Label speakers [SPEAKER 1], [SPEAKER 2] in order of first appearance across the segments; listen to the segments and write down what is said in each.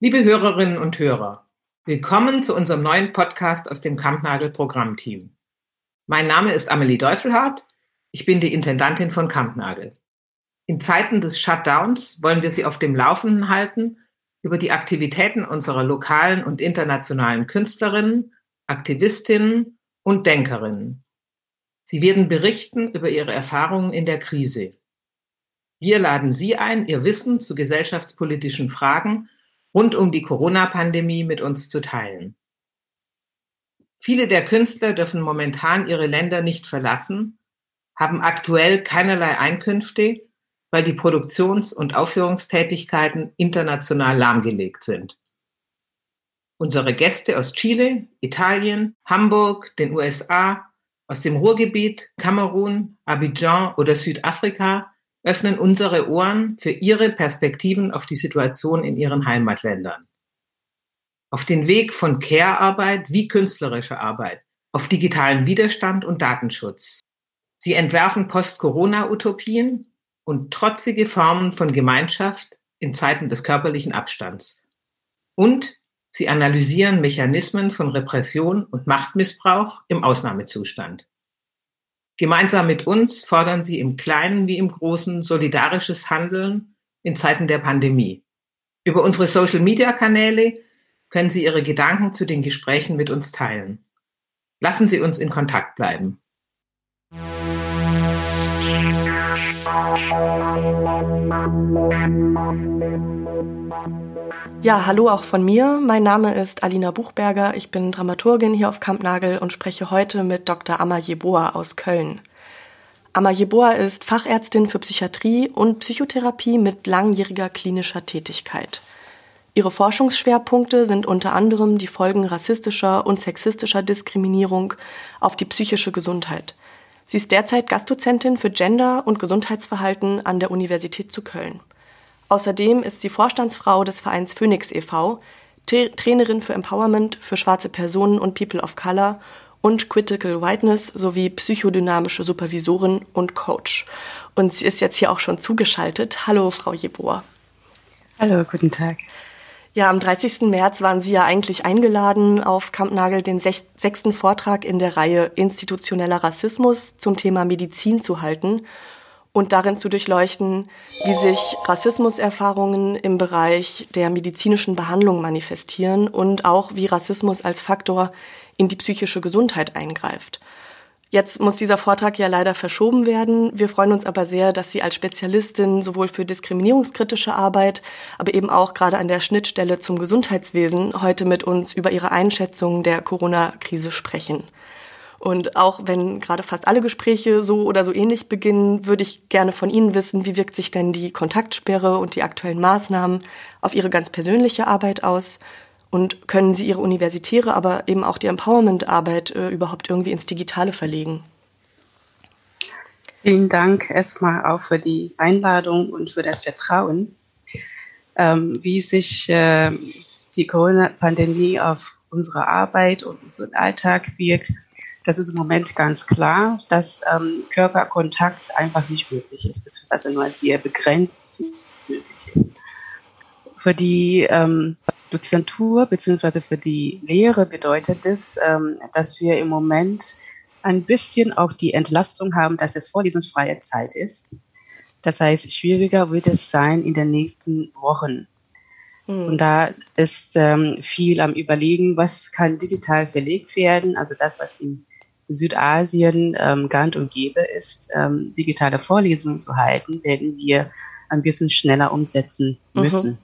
[SPEAKER 1] Liebe Hörerinnen und Hörer, willkommen zu unserem neuen Podcast aus dem Kampnagel Programmteam. Mein Name ist Amelie Deufelhardt. Ich bin die Intendantin von Kampnagel. In Zeiten des Shutdowns wollen wir Sie auf dem Laufenden halten über die Aktivitäten unserer lokalen und internationalen Künstlerinnen, Aktivistinnen und Denkerinnen. Sie werden berichten über ihre Erfahrungen in der Krise. Wir laden Sie ein, Ihr Wissen zu gesellschaftspolitischen Fragen rund um die Corona-Pandemie mit uns zu teilen. Viele der Künstler dürfen momentan ihre Länder nicht verlassen, haben aktuell keinerlei Einkünfte, weil die Produktions- und Aufführungstätigkeiten international lahmgelegt sind. Unsere Gäste aus Chile, Italien, Hamburg, den USA, aus dem Ruhrgebiet, Kamerun, Abidjan oder Südafrika öffnen unsere Ohren für ihre Perspektiven auf die Situation in ihren Heimatländern. Auf den Weg von Care-Arbeit wie künstlerischer Arbeit, auf digitalen Widerstand und Datenschutz. Sie entwerfen Post-Corona-Utopien und trotzige Formen von Gemeinschaft in Zeiten des körperlichen Abstands. Und sie analysieren Mechanismen von Repression und Machtmissbrauch im Ausnahmezustand. Gemeinsam mit uns fordern sie im Kleinen wie im Großen solidarisches Handeln in Zeiten der Pandemie. Über unsere Social-Media-Kanäle können Sie Ihre Gedanken zu den Gesprächen mit uns teilen. Lassen Sie uns in Kontakt bleiben.
[SPEAKER 2] Ja, hallo auch von mir. Mein Name ist Alina Buchberger. Ich bin Dramaturgin hier auf Kampnagel und spreche heute mit Dr. Amma Jeboa aus Köln. Amma Jeboa ist Fachärztin für Psychiatrie und Psychotherapie mit langjähriger klinischer Tätigkeit. Ihre Forschungsschwerpunkte sind unter anderem die Folgen rassistischer und sexistischer Diskriminierung auf die psychische Gesundheit. Sie ist derzeit Gastdozentin für Gender und Gesundheitsverhalten an der Universität zu Köln. Außerdem ist sie Vorstandsfrau des Vereins Phoenix e.V., Trainerin für Empowerment für schwarze Personen und People of Color und Critical Whiteness sowie psychodynamische Supervisorin und Coach. Und sie ist jetzt hier auch schon zugeschaltet. Hallo, Frau Jeboa.
[SPEAKER 3] Hallo, guten Tag.
[SPEAKER 2] Ja, am 30. März waren Sie ja eigentlich eingeladen, auf Kampnagel den sechsten Vortrag in der Reihe Institutioneller Rassismus zum Thema Medizin zu halten und darin zu durchleuchten, wie sich Rassismuserfahrungen im Bereich der medizinischen Behandlung manifestieren und auch wie Rassismus als Faktor in die psychische Gesundheit eingreift. Jetzt muss dieser Vortrag ja leider verschoben werden. Wir freuen uns aber sehr, dass Sie als Spezialistin sowohl für diskriminierungskritische Arbeit, aber eben auch gerade an der Schnittstelle zum Gesundheitswesen heute mit uns über Ihre Einschätzung der Corona-Krise sprechen. Und auch wenn gerade fast alle Gespräche so oder so ähnlich beginnen, würde ich gerne von Ihnen wissen, wie wirkt sich denn die Kontaktsperre und die aktuellen Maßnahmen auf Ihre ganz persönliche Arbeit aus? Und können Sie Ihre universitäre, aber eben auch die Empowerment-Arbeit äh, überhaupt irgendwie ins Digitale verlegen?
[SPEAKER 3] Vielen Dank erstmal auch für die Einladung und für das Vertrauen. Ähm, wie sich äh, die Corona-Pandemie auf unsere Arbeit und unseren Alltag wirkt, das ist im Moment ganz klar, dass ähm, Körperkontakt einfach nicht möglich ist, beziehungsweise nur sehr begrenzt möglich ist. Für die ähm, Dozentur beziehungsweise für die Lehre bedeutet es, ähm, dass wir im Moment ein bisschen auch die Entlastung haben, dass es vorlesungsfreie Zeit ist. Das heißt, schwieriger wird es sein in den nächsten Wochen. Mhm. Und da ist ähm, viel am Überlegen, was kann digital verlegt werden. Also das, was in Südasien ähm, gang und gäbe ist, ähm, digitale Vorlesungen zu halten, werden wir ein bisschen schneller umsetzen mhm. müssen. Mhm.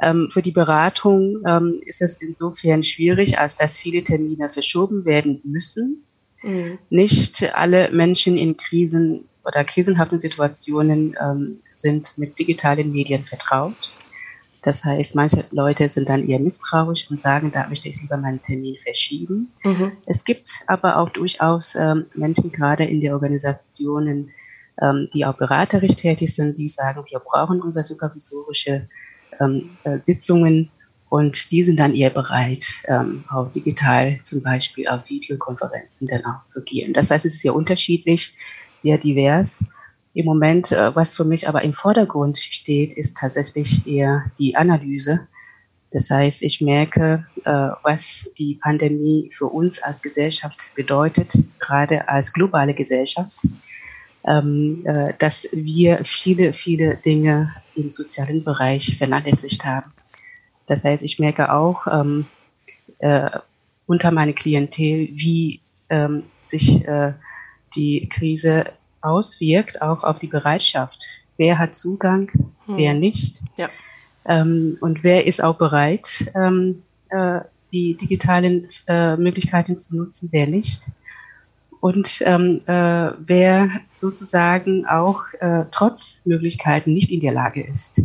[SPEAKER 3] Ähm, für die Beratung ähm, ist es insofern schwierig, als dass viele Termine verschoben werden müssen. Mhm. Nicht alle Menschen in Krisen oder krisenhaften Situationen ähm, sind mit digitalen Medien vertraut. Das heißt, manche Leute sind dann eher misstrauisch und sagen, da möchte ich lieber meinen Termin verschieben. Mhm. Es gibt aber auch durchaus ähm, Menschen, gerade in den Organisationen, ähm, die auch beraterisch tätig sind, die sagen, wir brauchen unsere supervisorische ähm, äh, Sitzungen und die sind dann eher bereit, ähm, auch digital zum Beispiel auf Videokonferenzen dann auch zu gehen. Das heißt, es ist sehr unterschiedlich, sehr divers. Im Moment, äh, was für mich aber im Vordergrund steht, ist tatsächlich eher die Analyse Das heißt, ich merke, äh, was die Pandemie für uns als Gesellschaft bedeutet, gerade als globale Gesellschaft, ähm, äh, dass wir viele, viele Dinge im sozialen Bereich vernachlässigt haben. Das heißt, ich merke auch ähm, äh, unter meiner Klientel, wie ähm, sich äh, die Krise auswirkt, auch auf die Bereitschaft. Wer hat Zugang, hm. wer nicht? Ja. Ähm, und wer ist auch bereit, ähm, äh, die digitalen äh, Möglichkeiten zu nutzen, wer nicht? Und ähm, äh, wer sozusagen auch äh, trotz Möglichkeiten nicht in der Lage ist,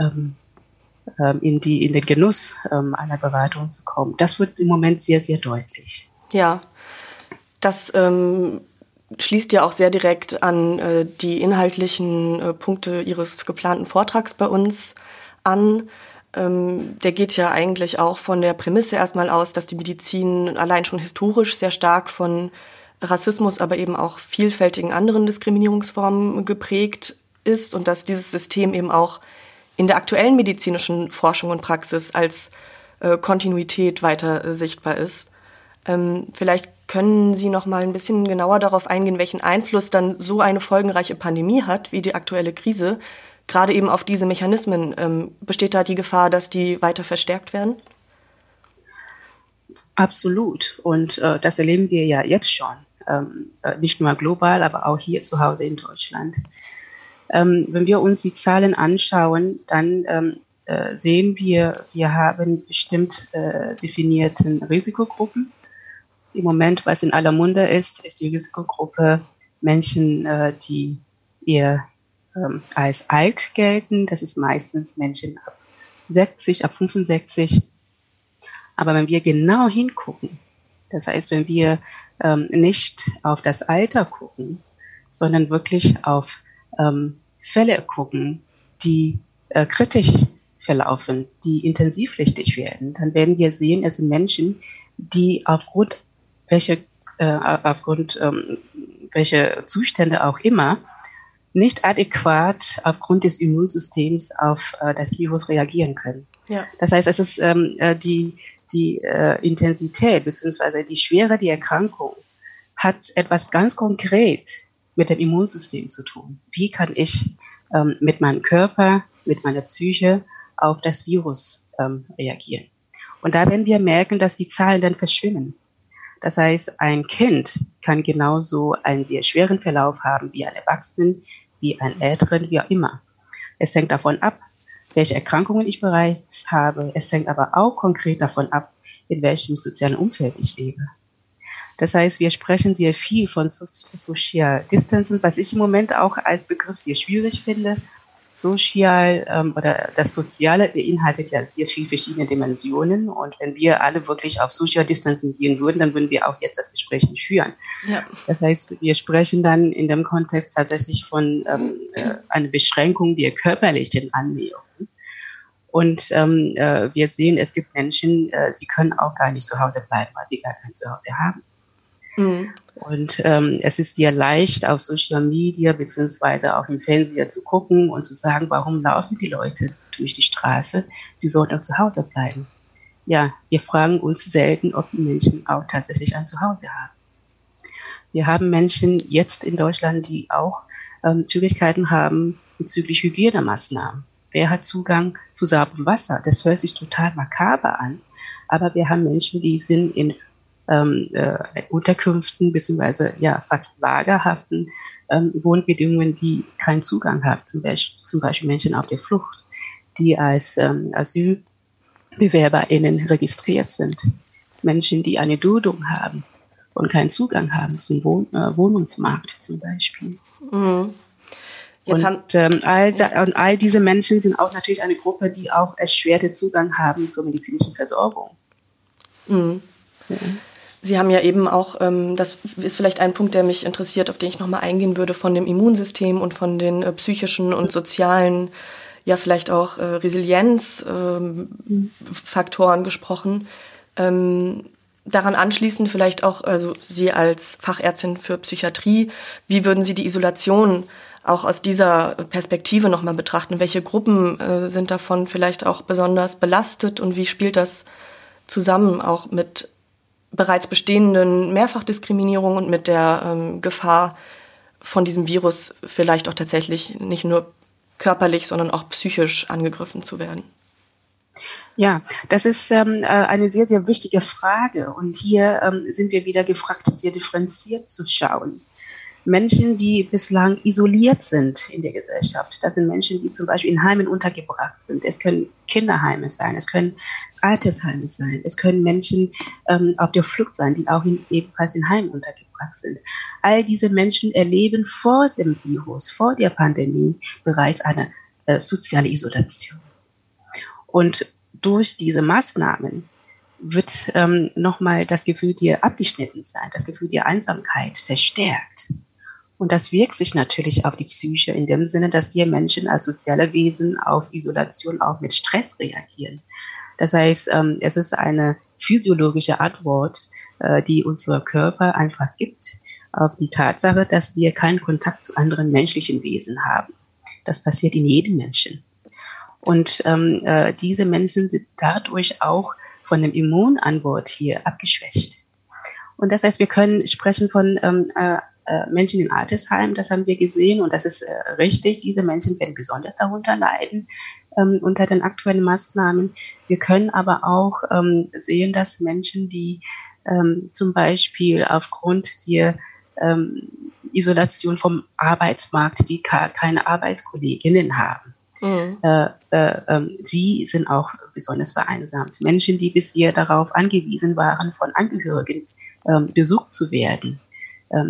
[SPEAKER 3] ähm, ähm, in, die, in den Genuss ähm, einer Beratung zu kommen. Das wird im Moment sehr, sehr deutlich.
[SPEAKER 2] Ja, das ähm, schließt ja auch sehr direkt an äh, die inhaltlichen äh, Punkte Ihres geplanten Vortrags bei uns an. Ähm, der geht ja eigentlich auch von der Prämisse erstmal aus, dass die Medizin allein schon historisch sehr stark von Rassismus, aber eben auch vielfältigen anderen Diskriminierungsformen geprägt ist und dass dieses System eben auch in der aktuellen medizinischen Forschung und Praxis als äh, Kontinuität weiter äh, sichtbar ist. Ähm, vielleicht können Sie noch mal ein bisschen genauer darauf eingehen, welchen Einfluss dann so eine folgenreiche Pandemie hat, wie die aktuelle Krise, gerade eben auf diese Mechanismen. Ähm, besteht da die Gefahr, dass die weiter verstärkt werden?
[SPEAKER 3] Absolut. Und äh, das erleben wir ja jetzt schon. Ähm, äh, nicht nur global, aber auch hier zu Hause in Deutschland. Ähm, wenn wir uns die Zahlen anschauen, dann ähm, äh, sehen wir, wir haben bestimmt äh, definierten Risikogruppen im Moment, was in aller Munde ist, ist die Risikogruppe Menschen, die eher als alt gelten. Das ist meistens Menschen ab 60, ab 65. Aber wenn wir genau hingucken, das heißt, wenn wir ähm, nicht auf das Alter gucken, sondern wirklich auf ähm, Fälle gucken, die äh, kritisch verlaufen, die intensivpflichtig werden, dann werden wir sehen, es sind Menschen, die aufgrund welche äh, aufgrund ähm, welche Zustände auch immer nicht adäquat aufgrund des Immunsystems auf äh, das Virus reagieren können. Ja. Das heißt, es ist ähm, äh, die die äh, Intensität bzw. die Schwere der Erkrankung hat etwas ganz konkret mit dem Immunsystem zu tun. Wie kann ich ähm, mit meinem Körper, mit meiner Psyche auf das Virus ähm, reagieren? Und da werden wir merken, dass die Zahlen dann verschwimmen. Das heißt, ein Kind kann genauso einen sehr schweren Verlauf haben wie ein Erwachsenen, wie ein Älteren, wie auch immer. Es hängt davon ab, welche Erkrankungen ich bereits habe. Es hängt aber auch konkret davon ab, in welchem sozialen Umfeld ich lebe. Das heißt, wir sprechen sehr viel von Social Distancing, was ich im Moment auch als Begriff sehr schwierig finde, Social ähm, oder das Soziale beinhaltet ja sehr viele verschiedene Dimensionen. Und wenn wir alle wirklich auf Social Distancing gehen würden, dann würden wir auch jetzt das Gespräch nicht führen. Ja. Das heißt, wir sprechen dann in dem Kontext tatsächlich von ähm, äh, einer Beschränkung der körperlichen Annäherung. Und ähm, äh, wir sehen, es gibt Menschen, äh, sie können auch gar nicht zu Hause bleiben, weil sie gar kein Zuhause haben. Mhm. Und ähm, es ist sehr leicht, auf Social Media beziehungsweise auch im Fernseher zu gucken und zu sagen, warum laufen die Leute durch die Straße? Sie sollten auch zu Hause bleiben. Ja, wir fragen uns selten, ob die Menschen auch tatsächlich ein Zuhause haben. Wir haben Menschen jetzt in Deutschland, die auch ähm, Schwierigkeiten haben bezüglich Hygienemaßnahmen. Wer hat Zugang zu sauberem Wasser? Das hört sich total makaber an. Aber wir haben Menschen, die sind in ähm, äh, Unterkünften beziehungsweise ja fast lagerhaften ähm, Wohnbedingungen, die keinen Zugang haben, zum Beispiel, zum Beispiel Menschen auf der Flucht, die als ähm, AsylbewerberInnen registriert sind, Menschen, die eine Dudung haben und keinen Zugang haben zum Wohn äh, Wohnungsmarkt zum Beispiel. Mhm. und, ähm, all da, und all diese Menschen sind auch natürlich eine Gruppe, die auch erschwerte Zugang haben zur medizinischen Versorgung.
[SPEAKER 2] Mhm. Ja. Sie haben ja eben auch, ähm, das ist vielleicht ein Punkt, der mich interessiert, auf den ich nochmal eingehen würde, von dem Immunsystem und von den äh, psychischen und sozialen, ja vielleicht auch äh, Resilienzfaktoren ähm, gesprochen. Ähm, daran anschließend vielleicht auch, also Sie als Fachärztin für Psychiatrie, wie würden Sie die Isolation auch aus dieser Perspektive nochmal betrachten. Welche Gruppen äh, sind davon vielleicht auch besonders belastet und wie spielt das zusammen auch mit bereits bestehenden Mehrfachdiskriminierungen und mit der ähm, Gefahr von diesem Virus vielleicht auch tatsächlich nicht nur körperlich, sondern auch psychisch angegriffen zu werden?
[SPEAKER 3] Ja, das ist ähm, äh, eine sehr, sehr wichtige Frage. Und hier ähm, sind wir wieder gefragt, sehr differenziert zu schauen. Menschen, die bislang isoliert sind in der Gesellschaft. Das sind Menschen, die zum Beispiel in Heimen untergebracht sind. Es können Kinderheime sein, es können Altersheime sein, es können Menschen ähm, auf der Flucht sein, die auch in, ebenfalls in Heimen untergebracht sind. All diese Menschen erleben vor dem Virus, vor der Pandemie bereits eine äh, soziale Isolation. Und durch diese Maßnahmen wird ähm, nochmal das Gefühl der Abgeschnittensein, das Gefühl der Einsamkeit verstärkt. Und das wirkt sich natürlich auf die Psyche in dem Sinne, dass wir Menschen als soziale Wesen auf Isolation auch mit Stress reagieren. Das heißt, ähm, es ist eine physiologische Antwort, äh, die unser Körper einfach gibt auf die Tatsache, dass wir keinen Kontakt zu anderen menschlichen Wesen haben. Das passiert in jedem Menschen. Und ähm, äh, diese Menschen sind dadurch auch von dem Immunantwort hier abgeschwächt. Und das heißt, wir können sprechen von ähm, äh, Menschen in Altersheimen, das haben wir gesehen und das ist äh, richtig. Diese Menschen werden besonders darunter leiden ähm, unter den aktuellen Maßnahmen. Wir können aber auch ähm, sehen, dass Menschen, die ähm, zum Beispiel aufgrund der ähm, Isolation vom Arbeitsmarkt, die keine Arbeitskolleginnen haben, Mhm. Äh, äh, äh, sie sind auch besonders vereinsamt. Menschen, die bisher darauf angewiesen waren, von Angehörigen ähm, besucht zu werden, ähm,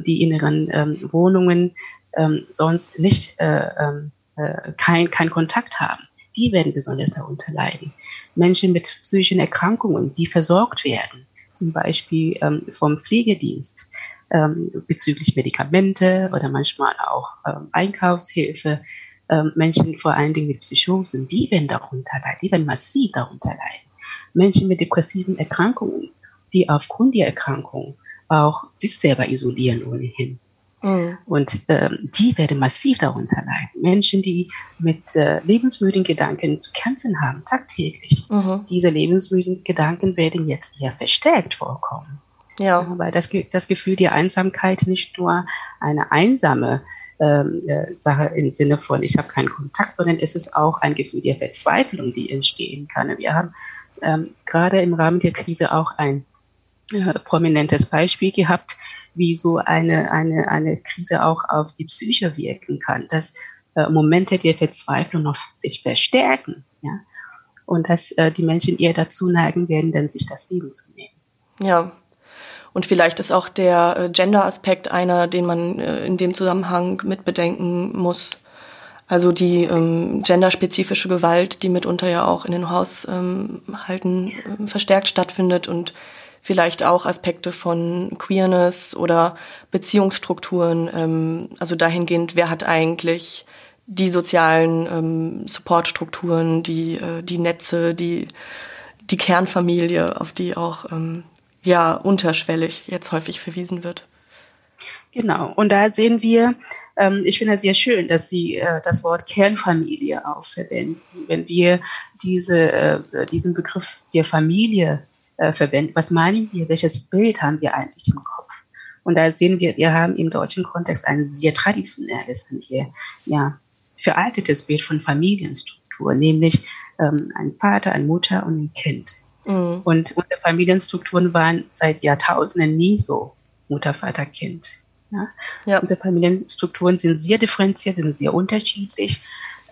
[SPEAKER 3] die in ihren ähm, Wohnungen ähm, sonst nicht äh, ähm, äh, kein, kein Kontakt haben. Die werden besonders darunter leiden. Menschen mit psychischen Erkrankungen, die versorgt werden, zum Beispiel ähm, vom Pflegedienst ähm, bezüglich Medikamente oder manchmal auch ähm, Einkaufshilfe. Ähm, Menschen vor allen Dingen mit Psychosen, die werden darunter leiden, die werden massiv darunter leiden. Menschen mit depressiven Erkrankungen, die aufgrund der Erkrankung auch sich selber isolieren ohnehin. Mhm. Und ähm, die werden massiv darunter leiden. Menschen, die mit äh, lebensmüden Gedanken zu kämpfen haben, tagtäglich. Mhm. Diese lebensmüden Gedanken werden jetzt eher verstärkt vorkommen. Ja. Weil das, das Gefühl der Einsamkeit nicht nur eine einsame ähm, äh, Sache im Sinne von, ich habe keinen Kontakt, sondern es ist auch ein Gefühl der Verzweiflung, die entstehen kann. Wir haben ähm, gerade im Rahmen der Krise auch ein äh, prominentes Beispiel gehabt, wie so eine, eine, eine Krise auch auf die Psyche wirken kann, dass äh, Momente der Verzweiflung noch sich verstärken, ja, und dass äh, die Menschen eher dazu neigen werden, dann sich das Leben zu nehmen.
[SPEAKER 2] Ja, und vielleicht ist auch der äh, Gender-Aspekt einer, den man äh, in dem Zusammenhang mitbedenken muss. Also die ähm, genderspezifische Gewalt, die mitunter ja auch in den Haushalten ähm, äh, verstärkt stattfindet und vielleicht auch Aspekte von Queerness oder Beziehungsstrukturen, ähm, also dahingehend, wer hat eigentlich die sozialen ähm, Supportstrukturen, die, äh, die Netze, die, die Kernfamilie, auf die auch ähm, ja unterschwellig jetzt häufig verwiesen wird.
[SPEAKER 3] Genau, und da sehen wir, ähm, ich finde es sehr schön, dass Sie äh, das Wort Kernfamilie auch verwenden. Wenn wir diese, äh, diesen Begriff der Familie äh, verwenden, was meinen wir, welches Bild haben wir eigentlich im Kopf? Und da sehen wir, wir haben im deutschen Kontext ein sehr traditionelles, ein sehr ja, veraltetes Bild von Familienstruktur, nämlich ähm, ein Vater, eine Mutter und ein Kind. Mhm. Und unsere Familienstrukturen waren seit Jahrtausenden nie so Mutter, Vater, Kind. Ja? Ja. Unsere Familienstrukturen sind sehr differenziert, sind sehr unterschiedlich.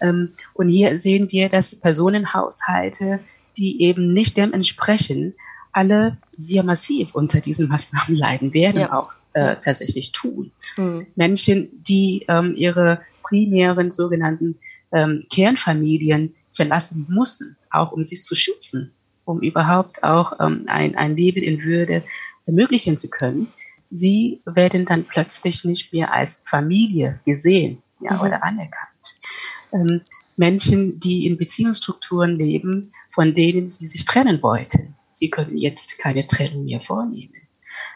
[SPEAKER 3] Ähm, und hier sehen wir, dass Personenhaushalte, die eben nicht dem entsprechen, alle sehr massiv unter diesen Maßnahmen leiden werden, ja. auch äh, tatsächlich tun. Mhm. Menschen, die ähm, ihre primären sogenannten ähm, Kernfamilien verlassen mussten, auch um sich zu schützen, um überhaupt auch ähm, ein, ein Leben in Würde ermöglichen zu können, sie werden dann plötzlich nicht mehr als Familie gesehen ja, mhm. oder anerkannt. Ähm, Menschen, die in Beziehungsstrukturen leben, von denen sie sich trennen wollten, sie können jetzt keine Trennung mehr vornehmen.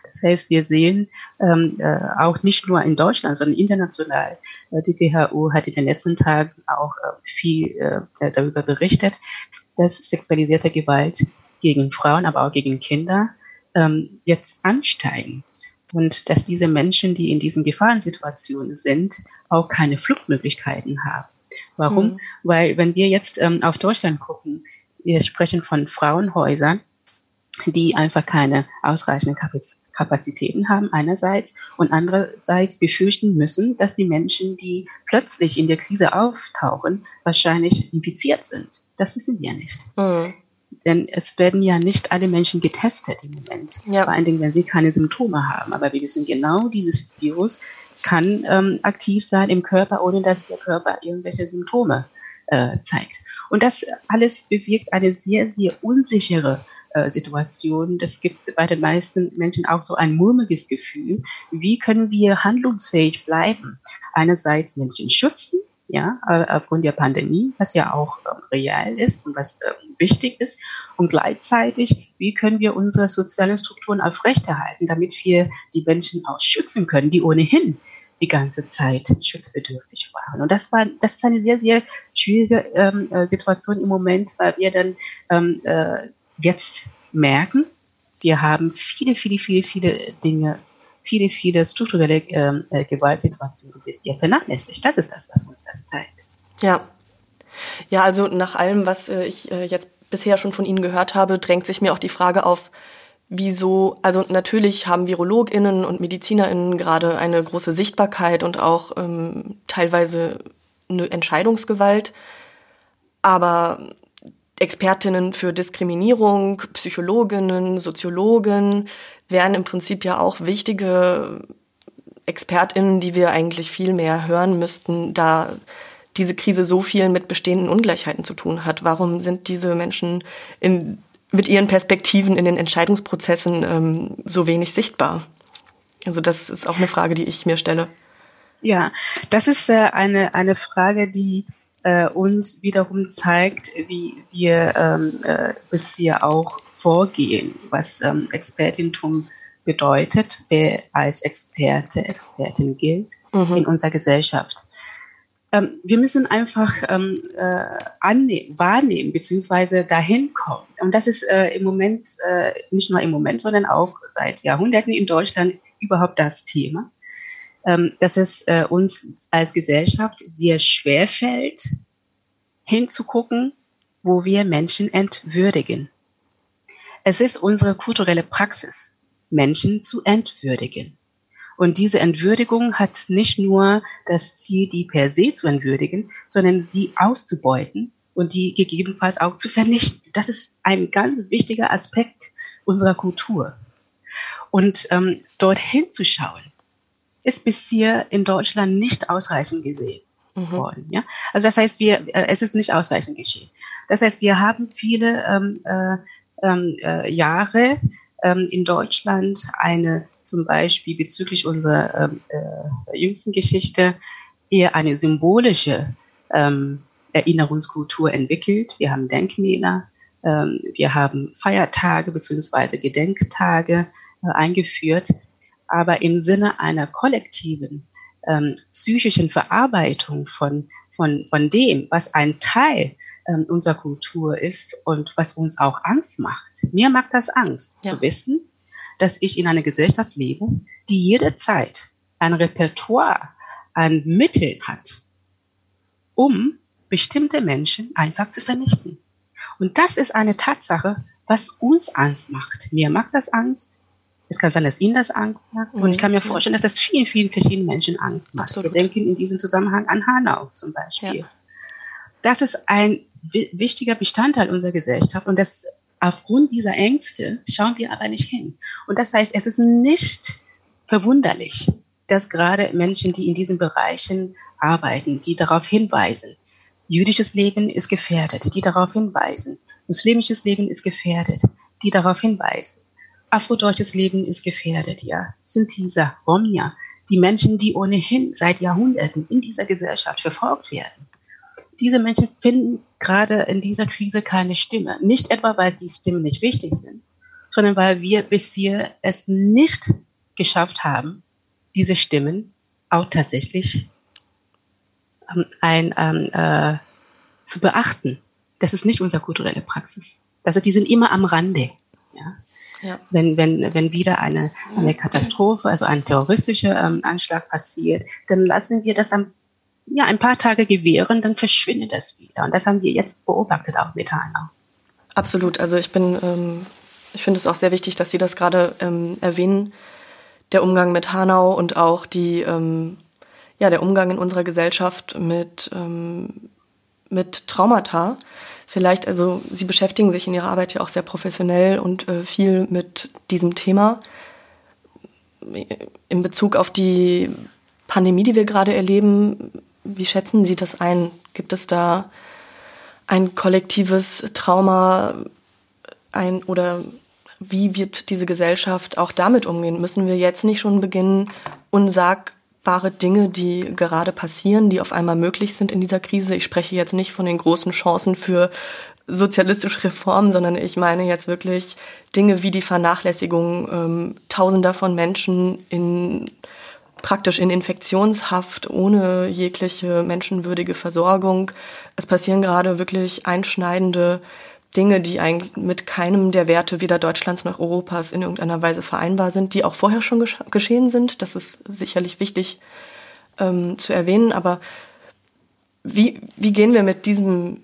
[SPEAKER 3] Das heißt, wir sehen ähm, äh, auch nicht nur in Deutschland, sondern international. Äh, die WHO hat in den letzten Tagen auch äh, viel äh, darüber berichtet, dass sexualisierte Gewalt gegen Frauen, aber auch gegen Kinder ähm, jetzt ansteigen. Und dass diese Menschen, die in diesen Gefahrensituationen sind, auch keine Fluchtmöglichkeiten haben. Warum? Mhm. Weil wenn wir jetzt ähm, auf Deutschland gucken, wir sprechen von Frauenhäusern, die einfach keine ausreichenden Kapazitäten haben einerseits und andererseits befürchten müssen, dass die Menschen, die plötzlich in der Krise auftauchen, wahrscheinlich infiziert sind. Das wissen wir nicht. Mhm. Denn es werden ja nicht alle Menschen getestet im Moment. Ja. Vor allen Dingen, wenn sie keine Symptome haben. Aber wir wissen genau, dieses Virus kann ähm, aktiv sein im Körper, ohne dass der Körper irgendwelche Symptome äh, zeigt. Und das alles bewirkt eine sehr, sehr unsichere Situation. Das gibt bei den meisten Menschen auch so ein murmeliges Gefühl. Wie können wir handlungsfähig bleiben? Einerseits Menschen schützen, ja, aufgrund der Pandemie, was ja auch ähm, real ist und was ähm, wichtig ist. Und gleichzeitig, wie können wir unsere sozialen Strukturen aufrechterhalten, damit wir die Menschen auch schützen können, die ohnehin die ganze Zeit schutzbedürftig waren. Und das war, das ist eine sehr, sehr schwierige ähm, äh, Situation im Moment, weil wir dann ähm, äh, jetzt merken, wir haben viele, viele, viele, viele Dinge, viele, viele strukturelle ähm, äh, Gewaltsituationen bisher vernachlässigt. Das ist das, was uns das zeigt.
[SPEAKER 2] Ja. Ja, also nach allem, was äh, ich äh, jetzt bisher schon von Ihnen gehört habe, drängt sich mir auch die Frage auf, wieso, also natürlich haben VirologInnen und MedizinerInnen gerade eine große Sichtbarkeit und auch ähm, teilweise eine Entscheidungsgewalt, aber Expertinnen für Diskriminierung, Psychologinnen, Soziologen wären im Prinzip ja auch wichtige ExpertInnen, die wir eigentlich viel mehr hören müssten, da diese Krise so viel mit bestehenden Ungleichheiten zu tun hat. Warum sind diese Menschen in mit ihren Perspektiven in den Entscheidungsprozessen ähm, so wenig sichtbar? Also das ist auch eine Frage, die ich mir stelle.
[SPEAKER 3] Ja, das ist äh, eine, eine Frage, die äh, uns wiederum zeigt, wie wir ähm, äh, bisher auch vorgehen, was ähm, Expertentum bedeutet, wer als Experte, Expertin gilt mhm. in unserer Gesellschaft. Ähm, wir müssen einfach ähm, äh, annehmen, wahrnehmen bzw. dahin kommen. Und das ist äh, im Moment, äh, nicht nur im Moment, sondern auch seit Jahrhunderten in Deutschland überhaupt das Thema, dass es äh, uns als Gesellschaft sehr schwer fällt, hinzugucken, wo wir Menschen entwürdigen. Es ist unsere kulturelle Praxis, Menschen zu entwürdigen. Und diese Entwürdigung hat nicht nur das Ziel, die per se zu entwürdigen, sondern sie auszubeuten und die gegebenenfalls auch zu vernichten. Das ist ein ganz wichtiger Aspekt unserer Kultur. Und ähm, dorthin zu schauen, ist bisher in Deutschland nicht ausreichend gesehen mhm. worden. Ja? Also das heißt, wir, äh, es ist nicht ausreichend geschehen. Das heißt, wir haben viele ähm, äh, ähm, äh, Jahre ähm, in Deutschland eine zum Beispiel bezüglich unserer ähm, äh, jüngsten Geschichte eher eine symbolische Erinnerungskultur entwickelt. Wir haben Denkmäler, wir haben Feiertage bzw. Gedenktage äh, eingeführt, aber im Sinne einer kollektiven ähm, psychischen Verarbeitung von, von, von dem, was ein Teil ähm, unserer Kultur ist und was uns auch Angst macht. Mir macht das Angst ja. zu wissen, dass ich in einer Gesellschaft lebe, die jederzeit ein Repertoire an Mitteln hat, um bestimmte Menschen einfach zu vernichten. Und das ist eine Tatsache, was uns Angst macht. Mir macht das Angst. Es kann sein, dass Ihnen das Angst macht. Und ich kann mir mhm. vorstellen, dass das vielen, vielen verschiedenen Menschen Angst macht. Absolut. Wir denken in diesem Zusammenhang an Hanau zum Beispiel. Ja. Das ist ein wichtiger Bestandteil unserer Gesellschaft und das aufgrund dieser Ängste schauen wir aber nicht hin. Und das heißt, es ist nicht verwunderlich, dass gerade Menschen, die in diesen Bereichen arbeiten, die darauf hinweisen, jüdisches Leben ist gefährdet, die darauf hinweisen, muslimisches Leben ist gefährdet, die darauf hinweisen, afrodeutsches Leben ist gefährdet, ja, Sintiza, Romja, die Menschen, die ohnehin seit Jahrhunderten in dieser Gesellschaft verfolgt werden, diese Menschen finden gerade in dieser Krise keine Stimme. Nicht etwa, weil die Stimmen nicht wichtig sind, sondern weil wir bisher es nicht geschafft haben, diese Stimmen auch tatsächlich ähm, ein, ähm, äh, zu beachten. Das ist nicht unsere kulturelle Praxis. Also die sind immer am Rande. Ja? Ja. Wenn, wenn, wenn wieder eine, eine Katastrophe, also ein terroristischer ähm, Anschlag passiert, dann lassen wir das am, ja, ein paar Tage gewähren, dann verschwindet das wieder. Und das haben wir jetzt beobachtet, auch mit Hanau.
[SPEAKER 2] Absolut. Also ich bin, ähm, ich finde es auch sehr wichtig, dass Sie das gerade ähm, erwähnen. Der Umgang mit Hanau und auch die, ähm, ja, der Umgang in unserer Gesellschaft mit, ähm, mit Traumata. Vielleicht, also Sie beschäftigen sich in Ihrer Arbeit ja auch sehr professionell und äh, viel mit diesem Thema. In Bezug auf die Pandemie, die wir gerade erleben, wie schätzen Sie das ein? Gibt es da ein kollektives Trauma ein oder wie wird diese Gesellschaft auch damit umgehen? Müssen wir jetzt nicht schon beginnen, unsag, unfassbare Dinge, die gerade passieren, die auf einmal möglich sind in dieser Krise. Ich spreche jetzt nicht von den großen Chancen für sozialistische Reformen, sondern ich meine jetzt wirklich Dinge wie die Vernachlässigung ähm, Tausender von Menschen in praktisch in Infektionshaft ohne jegliche menschenwürdige Versorgung. Es passieren gerade wirklich einschneidende Dinge, die eigentlich mit keinem der Werte weder Deutschlands noch Europas in irgendeiner Weise vereinbar sind, die auch vorher schon geschehen sind. Das ist sicherlich wichtig ähm, zu erwähnen. Aber wie, wie gehen wir mit diesem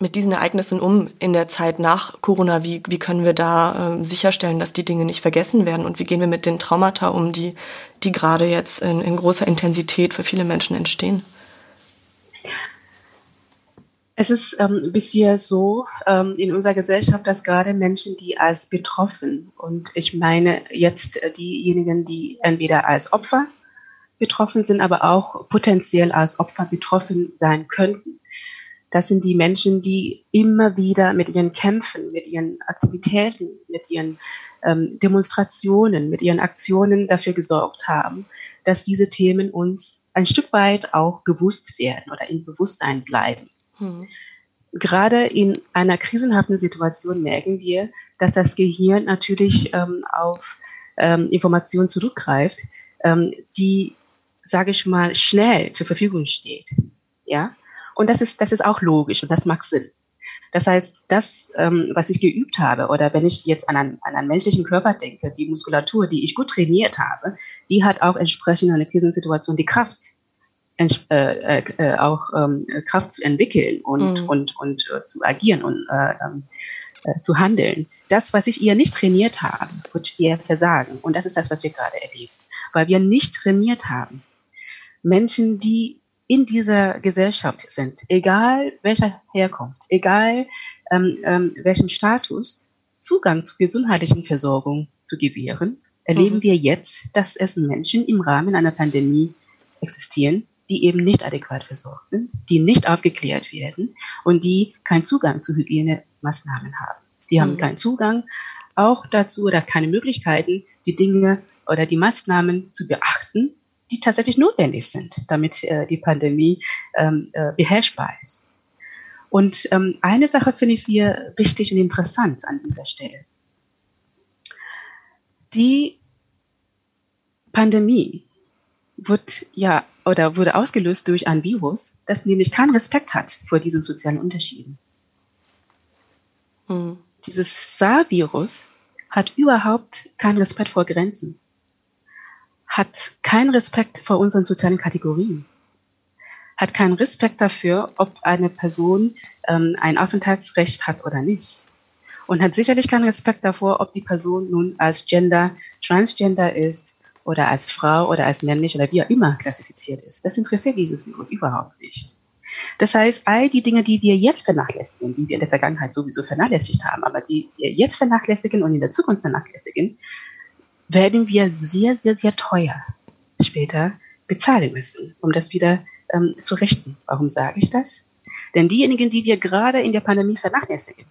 [SPEAKER 2] mit diesen Ereignissen um in der Zeit nach Corona? Wie, wie können wir da äh, sicherstellen, dass die Dinge nicht vergessen werden? Und wie gehen wir mit den Traumata um, die, die gerade jetzt in, in großer Intensität für viele Menschen entstehen?
[SPEAKER 3] Es ist ähm, bisher so ähm, in unserer Gesellschaft, dass gerade Menschen, die als betroffen, und ich meine jetzt äh, diejenigen, die entweder als Opfer betroffen sind, aber auch potenziell als Opfer betroffen sein könnten, das sind die Menschen, die immer wieder mit ihren Kämpfen, mit ihren Aktivitäten, mit ihren ähm, Demonstrationen, mit ihren Aktionen dafür gesorgt haben, dass diese Themen uns ein Stück weit auch bewusst werden oder im Bewusstsein bleiben. Hm. Gerade in einer krisenhaften Situation merken wir, dass das Gehirn natürlich ähm, auf ähm, Informationen zurückgreift, ähm, die, sage ich mal, schnell zur Verfügung steht. Ja, und das ist das ist auch logisch und das macht Sinn. Das heißt, das, ähm, was ich geübt habe, oder wenn ich jetzt an einen, an einen menschlichen Körper denke, die Muskulatur, die ich gut trainiert habe, die hat auch entsprechend in einer Krisensituation die Kraft, äh, äh, äh, auch ähm, Kraft zu entwickeln und, mhm. und, und äh, zu agieren und äh, ähm, äh, zu handeln. Das, was ich ihr nicht trainiert habe, wird ihr versagen. Und das ist das, was wir gerade erleben. Weil wir nicht trainiert haben. Menschen, die in dieser Gesellschaft sind, egal welcher Herkunft, egal ähm, ähm, welchem Status, Zugang zu gesundheitlichen Versorgung zu gewähren, erleben mhm. wir jetzt, dass es Menschen im Rahmen einer Pandemie existieren, die eben nicht adäquat versorgt sind, die nicht aufgeklärt werden und die keinen Zugang zu Hygienemaßnahmen haben. Die haben mhm. keinen Zugang auch dazu oder keine Möglichkeiten, die Dinge oder die Maßnahmen zu beachten, die tatsächlich notwendig sind, damit äh, die Pandemie ähm, äh, beherrschbar ist. Und ähm, eine Sache finde ich sehr wichtig und interessant an dieser Stelle. Die Pandemie wird ja oder wurde ausgelöst durch ein Virus, das nämlich keinen Respekt hat vor diesen sozialen Unterschieden. Mhm. Dieses SARS-Virus hat überhaupt keinen Respekt vor Grenzen, hat keinen Respekt vor unseren sozialen Kategorien, hat keinen Respekt dafür, ob eine Person ähm, ein Aufenthaltsrecht hat oder nicht. Und hat sicherlich keinen Respekt davor, ob die Person nun als Gender Transgender ist oder als Frau oder als männlich oder wie er immer klassifiziert ist. Das interessiert dieses Virus überhaupt nicht. Das heißt, all die Dinge, die wir jetzt vernachlässigen, die wir in der Vergangenheit sowieso vernachlässigt haben, aber die wir jetzt vernachlässigen und in der Zukunft vernachlässigen, werden wir sehr, sehr, sehr teuer später bezahlen müssen, um das wieder ähm, zu richten. Warum sage ich das? Denn diejenigen, die wir gerade in der Pandemie vernachlässigen,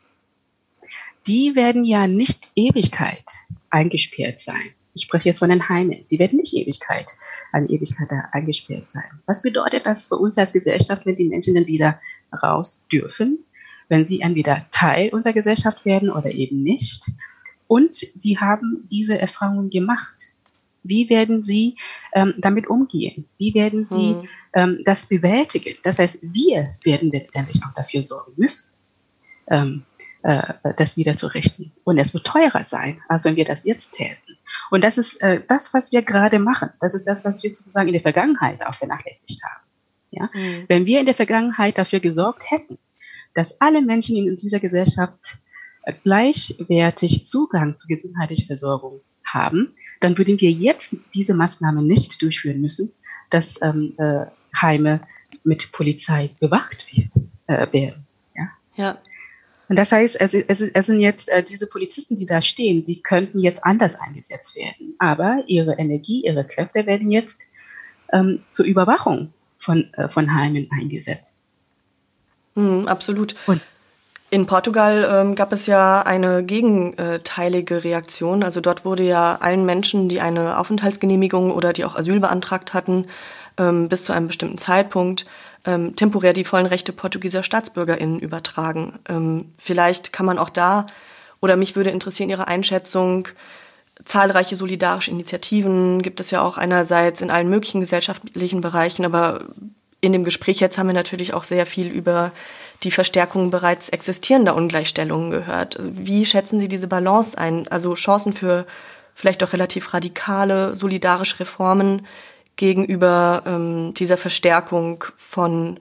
[SPEAKER 3] die werden ja nicht Ewigkeit eingesperrt sein ich spreche jetzt von den Heimen, die werden nicht Ewigkeit, eine Ewigkeit da eingesperrt sein. Was bedeutet das für uns als Gesellschaft, wenn die Menschen dann wieder raus dürfen, wenn sie entweder Teil unserer Gesellschaft werden oder eben nicht? Und Sie haben diese Erfahrungen gemacht. Wie werden Sie ähm, damit umgehen? Wie werden Sie mhm. ähm, das bewältigen? Das heißt, wir werden letztendlich auch dafür sorgen müssen, ähm, äh, das wieder zu richten. Und es wird teurer sein, als wenn wir das jetzt täten. Und das ist äh, das, was wir gerade machen. Das ist das, was wir sozusagen in der Vergangenheit auch vernachlässigt haben. Ja? Mhm. Wenn wir in der Vergangenheit dafür gesorgt hätten, dass alle Menschen in dieser Gesellschaft äh, gleichwertig Zugang zu gesundheitlicher Versorgung haben, dann würden wir jetzt diese Maßnahme nicht durchführen müssen, dass ähm, äh, Heime mit Polizei bewacht wird, äh, werden. Ja.
[SPEAKER 2] ja.
[SPEAKER 3] Und das heißt, es, es, es sind jetzt äh, diese Polizisten, die da stehen, sie könnten jetzt anders eingesetzt werden. Aber ihre Energie, ihre Kräfte werden jetzt ähm, zur Überwachung von, äh, von Heimen eingesetzt.
[SPEAKER 2] Mhm, absolut. Und in Portugal ähm, gab es ja eine gegenteilige Reaktion. Also dort wurde ja allen Menschen, die eine Aufenthaltsgenehmigung oder die auch Asyl beantragt hatten, ähm, bis zu einem bestimmten Zeitpunkt ähm, temporär die vollen Rechte portugieser StaatsbürgerInnen übertragen. Ähm, vielleicht kann man auch da, oder mich würde interessieren Ihre Einschätzung, zahlreiche solidarische Initiativen gibt es ja auch einerseits in allen möglichen gesellschaftlichen Bereichen, aber in dem Gespräch jetzt haben wir natürlich auch sehr viel über die Verstärkung bereits existierender Ungleichstellungen gehört. Wie schätzen Sie diese Balance ein? Also Chancen für vielleicht auch relativ radikale, solidarische Reformen gegenüber ähm, dieser Verstärkung von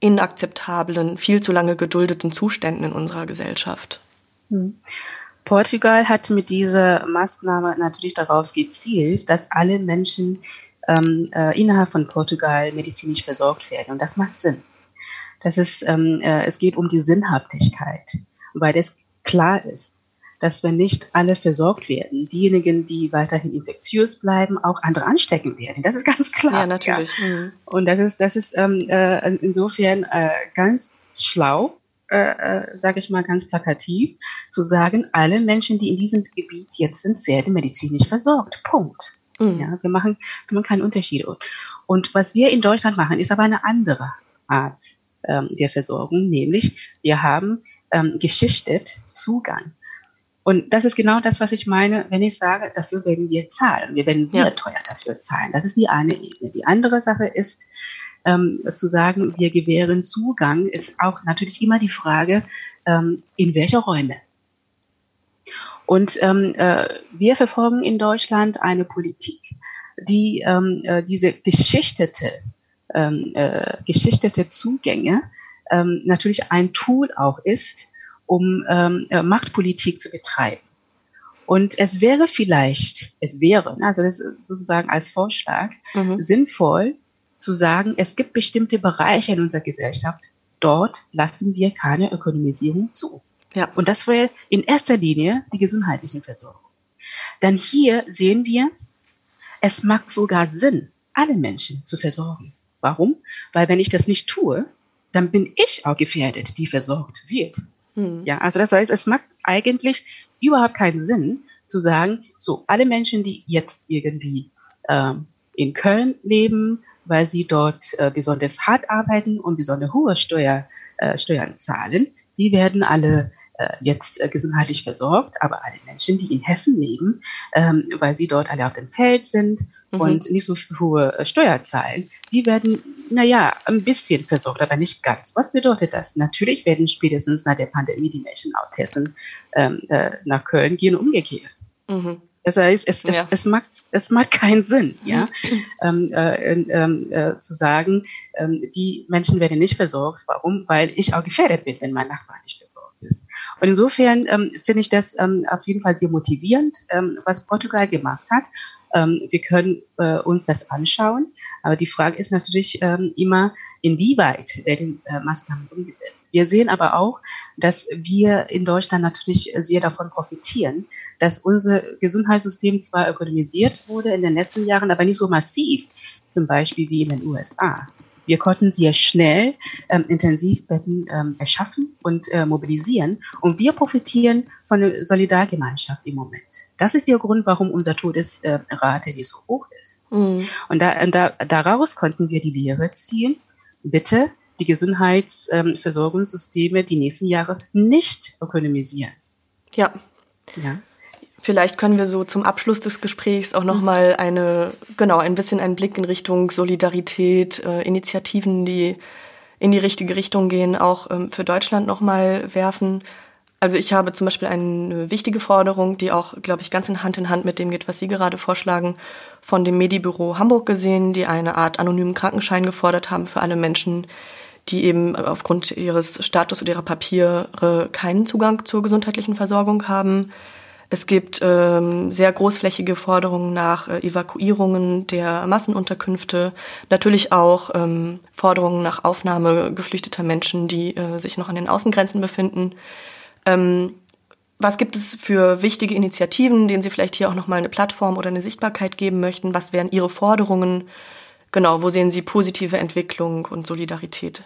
[SPEAKER 2] inakzeptablen, viel zu lange geduldeten Zuständen in unserer Gesellschaft.
[SPEAKER 3] Hm. Portugal hat mit dieser Maßnahme natürlich darauf gezielt, dass alle Menschen ähm, äh, innerhalb von Portugal medizinisch versorgt werden. Und das macht Sinn. Das ist, ähm, äh, es geht um die Sinnhaftigkeit, weil es klar ist, dass wenn nicht alle versorgt werden, diejenigen, die weiterhin infektiös bleiben, auch andere anstecken werden. Das ist ganz klar.
[SPEAKER 2] Ja, natürlich. Ja. Mhm.
[SPEAKER 3] Und das ist, das ist ähm, äh, insofern äh, ganz schlau, äh, äh, sage ich mal ganz plakativ, zu sagen, alle Menschen, die in diesem Gebiet jetzt sind, werden medizinisch versorgt. Punkt. Mhm. Ja, wir machen, wir machen keinen Unterschied. Und was wir in Deutschland machen, ist aber eine andere Art ähm, der Versorgung, nämlich wir haben ähm, geschichtet Zugang und das ist genau das, was ich meine, wenn ich sage, dafür werden wir zahlen. Wir werden sehr ja. teuer dafür zahlen. Das ist die eine Ebene. Die andere Sache ist, ähm, zu sagen, wir gewähren Zugang, ist auch natürlich immer die Frage, ähm, in welche Räume. Und ähm, äh, wir verfolgen in Deutschland eine Politik, die ähm, äh, diese geschichtete, ähm, äh, geschichtete Zugänge ähm, natürlich ein Tool auch ist, um ähm, äh, Machtpolitik zu betreiben. Und es wäre vielleicht, es wäre, ne, also das ist sozusagen als Vorschlag, mhm. sinnvoll zu sagen, es gibt bestimmte Bereiche in unserer Gesellschaft, dort lassen wir keine Ökonomisierung zu. Ja. Und das wäre in erster Linie die gesundheitliche Versorgung. Dann hier sehen wir, es macht sogar Sinn, alle Menschen zu versorgen. Warum? Weil wenn ich das nicht tue, dann bin ich auch gefährdet, die versorgt wird. Hm. Ja, also das heißt, es macht eigentlich überhaupt keinen Sinn zu sagen, so alle Menschen, die jetzt irgendwie ähm, in Köln leben, weil sie dort äh, besonders hart arbeiten und besonders hohe Steuer, äh, Steuern zahlen, sie werden alle äh, jetzt äh, gesundheitlich versorgt, aber alle Menschen, die in Hessen leben, ähm, weil sie dort alle auf dem Feld sind mhm. und nicht so hohe äh, Steuer zahlen, die werden, naja, ein bisschen versorgt, aber nicht ganz. Was bedeutet das? Natürlich werden spätestens nach der Pandemie die Menschen aus Hessen ähm, äh, nach Köln gehen, umgekehrt. Mhm. Das heißt, es, es, ja. es, macht, es macht keinen Sinn, ja, ähm, äh, ähm, äh, zu sagen, ähm, die Menschen werden nicht versorgt. Warum? Weil ich auch gefährdet bin, wenn mein Nachbar nicht versorgt ist. Und insofern ähm, finde ich das ähm, auf jeden Fall sehr motivierend, ähm, was Portugal gemacht hat. Ähm, wir können äh, uns das anschauen, aber die Frage ist natürlich ähm, immer, inwieweit werden äh, Maßnahmen umgesetzt. Wir sehen aber auch, dass wir in Deutschland natürlich sehr davon profitieren, dass unser Gesundheitssystem zwar ökonomisiert wurde in den letzten Jahren, aber nicht so massiv, zum Beispiel wie in den USA. Wir konnten sehr schnell ähm, Intensivbetten ähm, erschaffen und äh, mobilisieren. Und wir profitieren von der Solidargemeinschaft im Moment. Das ist der Grund, warum unser Todesrate äh, so hoch ist. Mhm. Und, da, da, daraus konnten wir die Lehre ziehen. Bitte die Gesundheitsversorgungssysteme ähm, die nächsten Jahre nicht ökonomisieren.
[SPEAKER 2] Ja.
[SPEAKER 3] Ja.
[SPEAKER 2] Vielleicht können wir so zum Abschluss des Gesprächs auch nochmal eine, genau, ein bisschen einen Blick in Richtung Solidarität, äh, Initiativen, die in die richtige Richtung gehen, auch ähm, für Deutschland nochmal werfen. Also ich habe zum Beispiel eine wichtige Forderung, die auch, glaube ich, ganz in Hand in Hand mit dem geht, was Sie gerade vorschlagen, von dem Medibüro Hamburg gesehen, die eine Art anonymen Krankenschein gefordert haben für alle Menschen, die eben aufgrund ihres Status oder ihrer Papiere keinen Zugang zur gesundheitlichen Versorgung haben. Es gibt ähm, sehr großflächige Forderungen nach äh, Evakuierungen der Massenunterkünfte, natürlich auch ähm, Forderungen nach Aufnahme geflüchteter Menschen, die äh, sich noch an den Außengrenzen befinden. Ähm, was gibt es für wichtige Initiativen, denen Sie vielleicht hier auch nochmal eine Plattform oder eine Sichtbarkeit geben möchten? Was wären Ihre Forderungen? Genau, wo sehen Sie positive Entwicklung und Solidarität?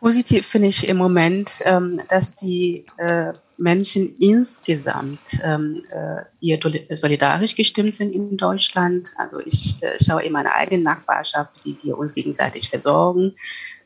[SPEAKER 3] Positiv finde ich im Moment, ähm, dass die äh, Menschen insgesamt ähm, äh, ihr solidarisch gestimmt sind in Deutschland. Also ich äh, schaue in meiner eigenen Nachbarschaft, wie wir uns gegenseitig versorgen.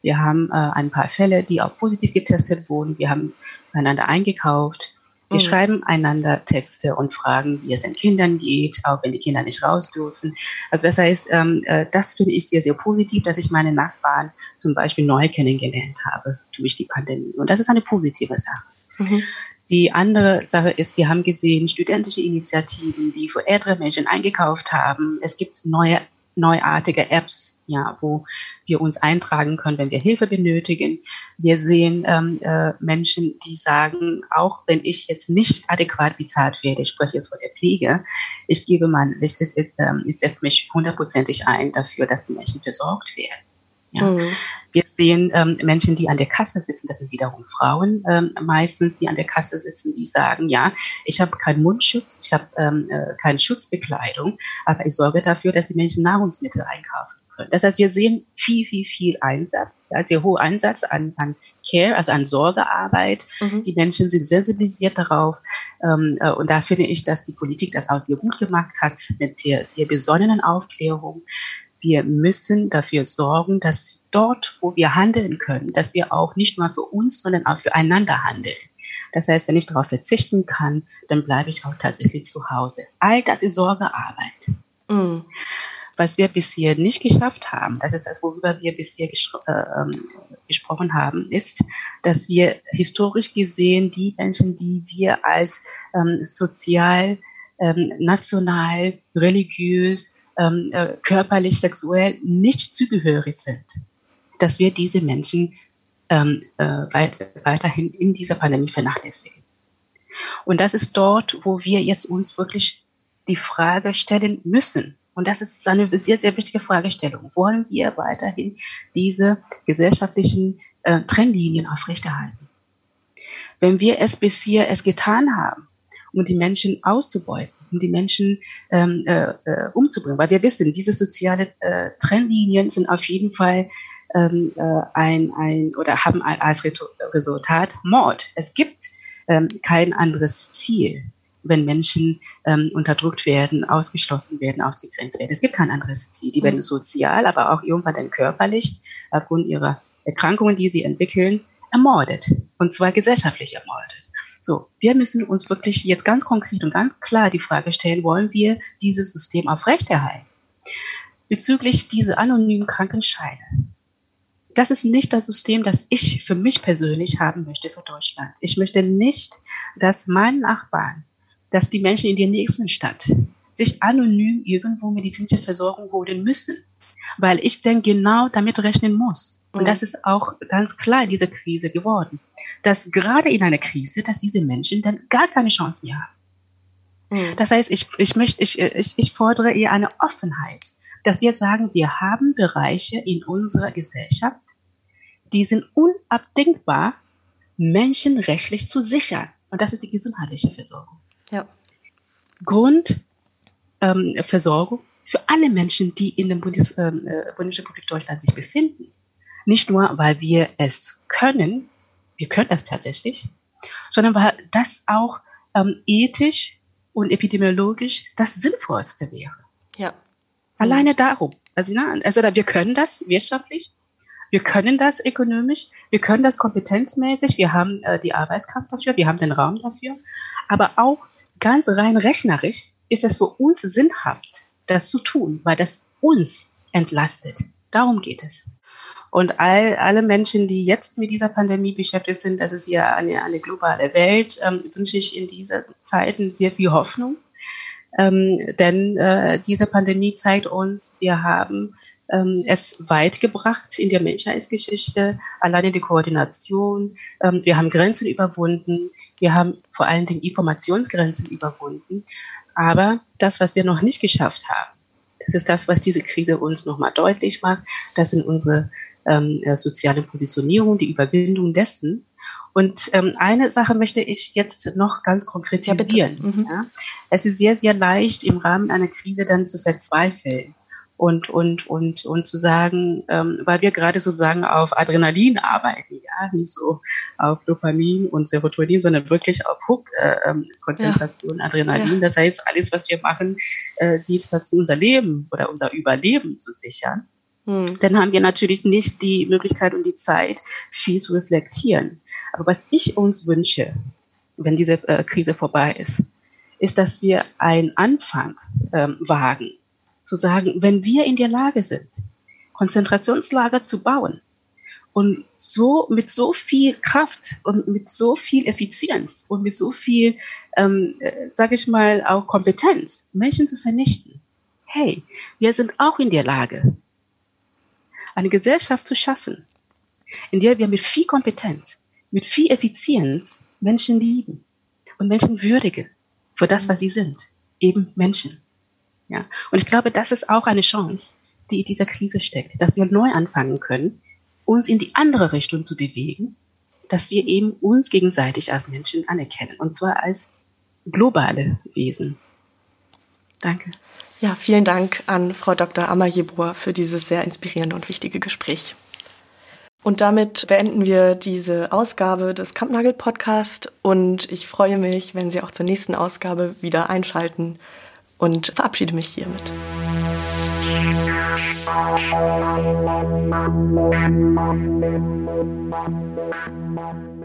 [SPEAKER 3] Wir haben äh, ein paar Fälle, die auch positiv getestet wurden. Wir haben füreinander eingekauft. Wir mhm. schreiben einander Texte und fragen, wie es den Kindern geht, auch wenn die Kinder nicht raus dürfen. Also das heißt, ähm, äh, das finde ich sehr, sehr positiv, dass ich meine Nachbarn zum Beispiel neu kennengelernt habe durch die Pandemie. Und das ist eine positive Sache. Mhm. Die andere Sache ist, wir haben gesehen, studentische Initiativen, die für ältere Menschen eingekauft haben. Es gibt neue, neuartige Apps, ja, wo wir uns eintragen können, wenn wir Hilfe benötigen. Wir sehen ähm, äh, Menschen, die sagen, auch wenn ich jetzt nicht adäquat bezahlt werde, ich spreche jetzt von der Pflege, ich gebe mein, ich, ich, ähm, ich setze mich hundertprozentig ein dafür, dass die Menschen versorgt werden. Ja. Mhm. Wir sehen ähm, Menschen, die an der Kasse sitzen, das sind wiederum Frauen ähm, meistens, die an der Kasse sitzen, die sagen, ja, ich habe keinen Mundschutz, ich habe ähm, äh, keine Schutzbekleidung, aber ich sorge dafür, dass die Menschen Nahrungsmittel einkaufen können. Das heißt, wir sehen viel, viel, viel Einsatz, ja, sehr hoher Einsatz an, an Care, also an Sorgearbeit. Mhm. Die Menschen sind sensibilisiert darauf. Ähm, äh, und da finde ich, dass die Politik das auch sehr gut gemacht hat mit der sehr besonnenen Aufklärung. Wir müssen dafür sorgen, dass dort, wo wir handeln können, dass wir auch nicht nur für uns, sondern auch füreinander handeln. Das heißt, wenn ich darauf verzichten kann, dann bleibe ich auch tatsächlich zu Hause. All das ist Sorgearbeit. Mm. Was wir bisher nicht geschafft haben, das ist das, worüber wir bisher äh, ähm, gesprochen haben, ist, dass wir historisch gesehen die Menschen, die wir als ähm, sozial, ähm, national, religiös, ähm, äh, körperlich, sexuell nicht zugehörig sind, dass wir diese Menschen ähm, äh, weit, weiterhin in dieser Pandemie vernachlässigen. Und das ist dort, wo wir jetzt uns wirklich die Frage stellen müssen. Und das ist eine sehr, sehr wichtige Fragestellung. Wollen wir weiterhin diese gesellschaftlichen äh, Trennlinien aufrechterhalten? Wenn wir es bisher es getan haben, um die Menschen auszubeuten, um die Menschen ähm, äh, äh, umzubringen. Weil wir wissen, diese sozialen äh, Trennlinien sind auf jeden Fall ähm, äh, ein, ein oder haben als Resultat Mord. Es gibt ähm, kein anderes Ziel, wenn Menschen ähm, unterdrückt werden, ausgeschlossen werden, ausgegrenzt werden. Es gibt kein anderes Ziel. Die werden sozial, aber auch irgendwann dann körperlich aufgrund ihrer Erkrankungen, die sie entwickeln, ermordet. Und zwar gesellschaftlich ermordet. So, wir müssen uns wirklich jetzt ganz konkret und ganz klar die Frage stellen, wollen wir dieses System aufrechterhalten? Bezüglich dieser anonymen Krankenscheine. Das ist nicht das System, das ich für mich persönlich haben möchte für Deutschland. Ich möchte nicht, dass mein Nachbarn, dass die Menschen in der nächsten Stadt sich anonym irgendwo medizinische Versorgung holen müssen, weil ich denn genau damit rechnen muss. Und das ist auch ganz klar in dieser Krise geworden, dass gerade in einer Krise, dass diese Menschen dann gar keine Chance mehr haben. Mhm. Das heißt, ich, ich möchte, ich, ich, ich fordere eher eine Offenheit, dass wir sagen, wir haben Bereiche in unserer Gesellschaft, die sind unabdingbar, menschenrechtlich zu sichern. Und das ist die gesundheitliche Versorgung. Ja. Grundversorgung ähm, für alle Menschen, die in der Bundes, ähm, äh, Bundesrepublik Deutschland sich befinden. Nicht nur, weil wir es können, wir können es tatsächlich, sondern weil das auch ähm, ethisch und epidemiologisch das Sinnvollste wäre. Ja. Alleine darum. Also, na, also wir können das wirtschaftlich, wir können das ökonomisch, wir können das kompetenzmäßig, wir haben äh, die Arbeitskraft dafür, wir haben den Raum dafür. Aber auch ganz rein rechnerisch ist es für uns sinnhaft, das zu tun, weil das uns entlastet. Darum geht es. Und all, alle Menschen, die jetzt mit dieser Pandemie beschäftigt sind, das ist ja eine, eine globale Welt, ähm, wünsche ich in dieser Zeiten sehr viel Hoffnung. Ähm, denn äh, diese Pandemie zeigt uns, wir haben ähm, es weit gebracht in der Menschheitsgeschichte, alleine die Koordination. Ähm, wir haben Grenzen überwunden, wir haben vor allen Dingen Informationsgrenzen überwunden. Aber das, was wir noch nicht geschafft haben, das ist das, was diese Krise uns nochmal deutlich macht. Das sind unsere ähm, äh, soziale Positionierung, die Überwindung dessen. Und ähm, eine Sache möchte ich jetzt noch ganz konkretisieren. Ja, mhm. ja. Es ist sehr, sehr leicht, im Rahmen einer Krise dann zu verzweifeln und, und, und, und zu sagen, ähm, weil wir gerade sozusagen auf Adrenalin arbeiten, ja, nicht so auf Dopamin und Serotonin, sondern wirklich auf Hook-Konzentration, äh, ähm, Adrenalin. Ja. Das heißt, alles, was wir machen, äh, dient dazu, unser Leben oder unser Überleben zu sichern. Hm. Dann haben wir natürlich nicht die Möglichkeit und die Zeit, viel zu reflektieren. Aber was ich uns wünsche, wenn diese äh, Krise vorbei ist, ist, dass wir einen Anfang ähm, wagen zu sagen, wenn wir in der Lage sind, Konzentrationslager zu bauen und so mit so viel Kraft und mit so viel Effizienz und mit so viel, ähm, äh, sage ich mal, auch Kompetenz Menschen zu vernichten. Hey, wir sind auch in der Lage, eine Gesellschaft zu schaffen, in der wir mit viel Kompetenz, mit viel Effizienz Menschen lieben und Menschen würdigen für das, was sie sind, eben Menschen. Ja. Und ich glaube, das ist auch eine Chance, die in dieser Krise steckt, dass wir neu anfangen können, uns in die andere Richtung zu bewegen, dass wir eben uns gegenseitig als Menschen anerkennen, und zwar als globale Wesen. Danke.
[SPEAKER 2] Ja, vielen Dank an Frau Dr. Amayeboa für dieses sehr inspirierende und wichtige Gespräch. Und damit beenden wir diese Ausgabe des Kampnagel Podcast und ich freue mich, wenn Sie auch zur nächsten Ausgabe wieder einschalten und verabschiede mich hiermit. Musik